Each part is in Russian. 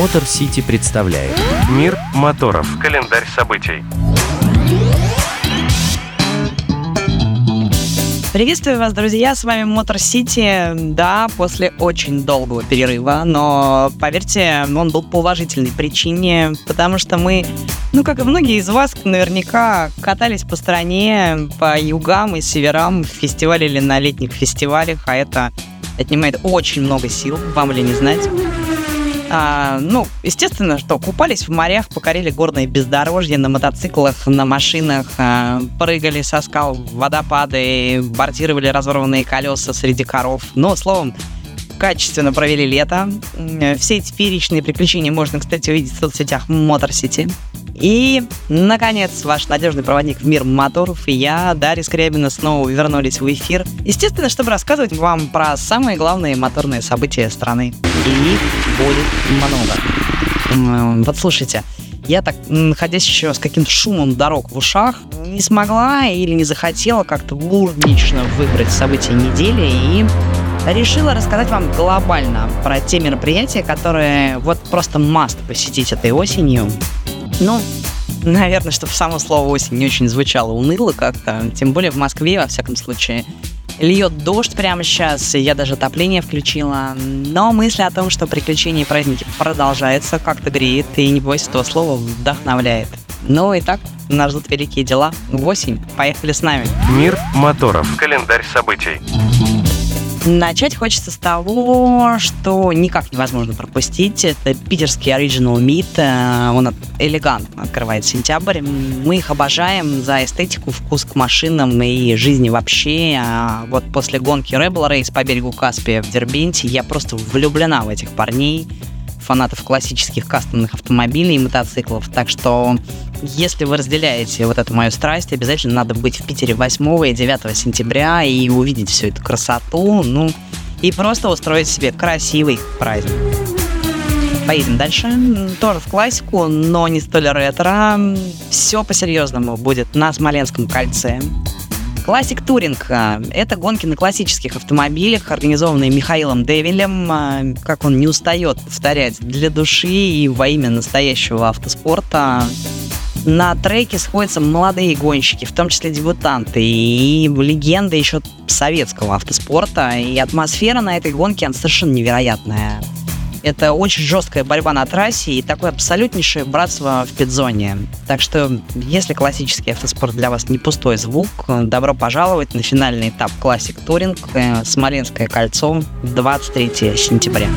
Мотор Сити представляет Мир моторов. Календарь событий. Приветствую вас, друзья, с вами Мотор Сити. Да, после очень долгого перерыва, но, поверьте, он был по уважительной причине, потому что мы, ну, как и многие из вас, наверняка катались по стране, по югам и северам, в фестивале или на летних фестивалях, а это отнимает очень много сил, вам ли не знать. А, ну, естественно, что купались в морях, покорили горные бездорожья на мотоциклах, на машинах, а, прыгали со скал водопады, бортировали разорванные колеса среди коров. Но, словом, качественно провели лето. Все эти фееричные приключения можно, кстати, увидеть в соцсетях Motor City. И, наконец, ваш надежный проводник в мир моторов и я, Дарья Скрябина, снова вернулись в эфир. Естественно, чтобы рассказывать вам про самые главные моторные события страны. И их будет много. Вот слушайте, я так, находясь еще с каким-то шумом дорог в ушах, не смогла или не захотела как-то бурнично выбрать события недели и решила рассказать вам глобально про те мероприятия, которые вот просто маст посетить этой осенью. Ну, наверное, чтобы само слово осень не очень звучало уныло как-то, тем более в Москве, во всяком случае. Льет дождь прямо сейчас, я даже отопление включила. Но мысль о том, что приключения и праздники продолжаются, как-то греет, и не бойся этого слова, вдохновляет. Ну и так, нас ждут великие дела. В осень. Поехали с нами. Мир моторов. Календарь событий. Начать хочется с того, что никак невозможно пропустить. Это питерский Original Meat. Э, он элегантно открывает сентябрь. Мы их обожаем за эстетику, вкус к машинам и жизни вообще. А вот после гонки Rebel Race по берегу Каспия в Дербенте я просто влюблена в этих парней фанатов классических кастомных автомобилей и мотоциклов. Так что, если вы разделяете вот эту мою страсть, обязательно надо быть в Питере 8 и 9 сентября и увидеть всю эту красоту, ну, и просто устроить себе красивый праздник. Поедем дальше. Тоже в классику, но не столь ретро. Все по-серьезному будет на Смоленском кольце. Классик Туринг — это гонки на классических автомобилях, организованные Михаилом Девилем, а, как он не устает повторять, для души и во имя настоящего автоспорта. На треке сходятся молодые гонщики, в том числе дебютанты и легенды еще советского автоспорта. И атмосфера на этой гонке она совершенно невероятная. Это очень жесткая борьба на трассе и такое абсолютнейшее братство в пидзоне. Так что, если классический автоспорт для вас не пустой звук, добро пожаловать на финальный этап Classic Touring э, Смоленское кольцо 23 сентября.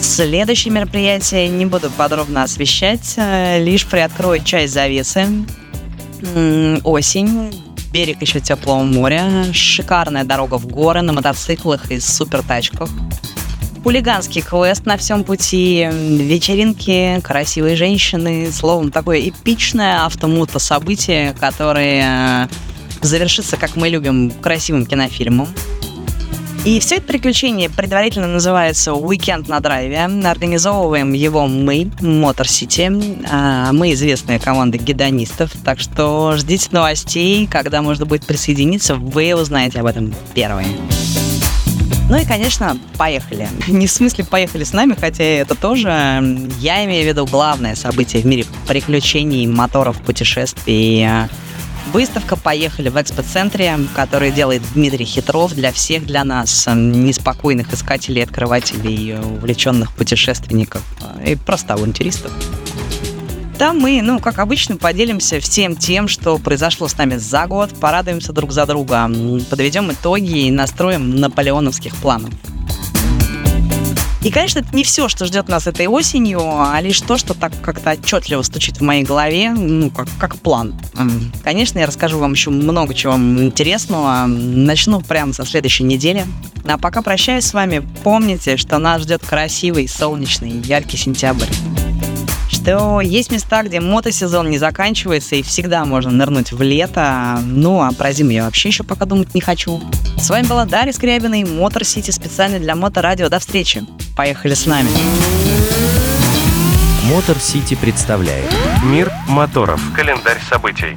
Следующее мероприятие не буду подробно освещать, э, лишь приоткрою часть завесы. Осень, берег еще теплого моря, шикарная дорога в горы на мотоциклах и супертачках – хулиганский квест на всем пути, вечеринки, красивые женщины, словом, такое эпичное автомото событие, которое э, завершится, как мы любим, красивым кинофильмом. И все это приключение предварительно называется «Уикенд на драйве». Организовываем его мы, Motor City. А, мы известная команда гедонистов, так что ждите новостей, когда можно будет присоединиться, вы узнаете об этом первые. Ну и, конечно, поехали. Не в смысле поехали с нами, хотя это тоже. Я имею в виду главное событие в мире приключений, моторов, путешествий. Выставка «Поехали» в экспоцентре, который делает Дмитрий Хитров для всех, для нас, неспокойных искателей, открывателей, увлеченных путешественников и просто авантюристов. Там мы, ну, как обычно, поделимся всем тем, что произошло с нами за год, порадуемся друг за друга, подведем итоги и настроим наполеоновских планов. И, конечно, это не все, что ждет нас этой осенью, а лишь то, что так как-то отчетливо стучит в моей голове, ну, как, как план. Конечно, я расскажу вам еще много чего интересного. Начну прямо со следующей недели. А пока прощаюсь с вами, помните, что нас ждет красивый, солнечный, яркий сентябрь что есть места, где мотосезон не заканчивается и всегда можно нырнуть в лето. Ну, а про зиму я вообще еще пока думать не хочу. С вами была Дарья Скрябина и Мотор Сити специально для Моторадио. До встречи. Поехали с нами. Мотор Сити представляет Мир моторов. Календарь событий.